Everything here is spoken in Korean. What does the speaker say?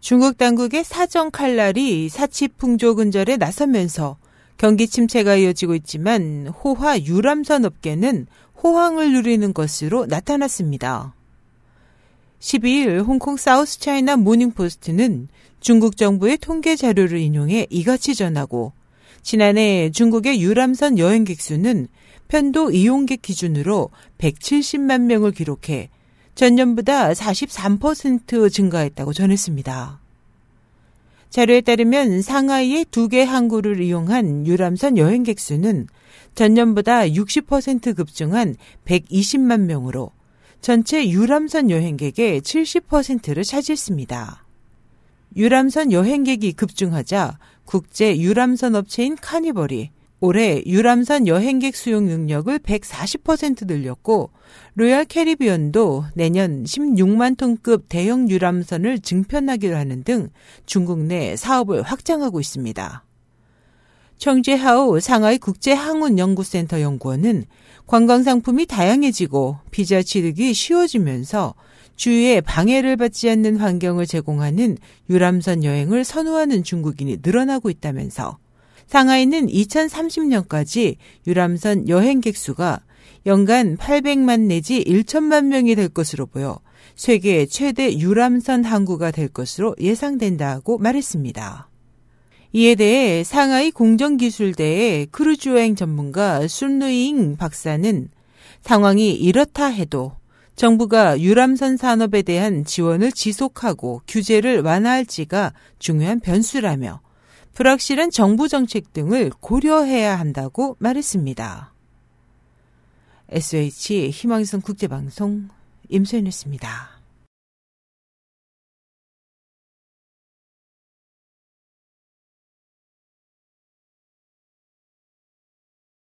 중국 당국의 사정 칼날이 사치 풍조 근절에 나서면서 경기 침체가 이어지고 있지만 호화 유람선 업계는 호황을 누리는 것으로 나타났습니다. 12일 홍콩 사우스 차이나 모닝포스트는 중국 정부의 통계 자료를 인용해 이같이 전하고 지난해 중국의 유람선 여행객 수는 편도 이용객 기준으로 170만 명을 기록해 전년보다 43% 증가했다고 전했습니다. 자료에 따르면 상하이의 두 개 항구를 이용한 유람선 여행객 수는 전년보다 60% 급증한 120만 명으로 전체 유람선 여행객의 70%를 차지했습니다. 유람선 여행객이 급증하자 국제 유람선 업체인 카니벌이 올해 유람선 여행객 수용 능력을 140% 늘렸고 로얄 캐리비언도 내년 16만 톤급 대형 유람선을 증편하기로 하는 등 중국 내 사업을 확장하고 있습니다. 청제하오 상하이 국제항운연구센터 연구원은 관광 상품이 다양해지고 비자 취득이 쉬워지면서 주위에 방해를 받지 않는 환경을 제공하는 유람선 여행을 선호하는 중국인이 늘어나고 있다면서 상하이는 2030년까지 유람선 여행객 수가 연간 800만 내지 1천만 명이 될 것으로 보여 세계 최대 유람선 항구가 될 것으로 예상된다고 말했습니다. 이에 대해 상하이 공정기술대의 크루즈여행 전문가 순루잉 박사는 상황이 이렇다 해도 정부가 유람선 산업에 대한 지원을 지속하고 규제를 완화할지가 중요한 변수라며 불확실한 정부 정책 등을 고려해야 한다고 말했습니다. SH 희망성 국제방송 임소연이었습니다.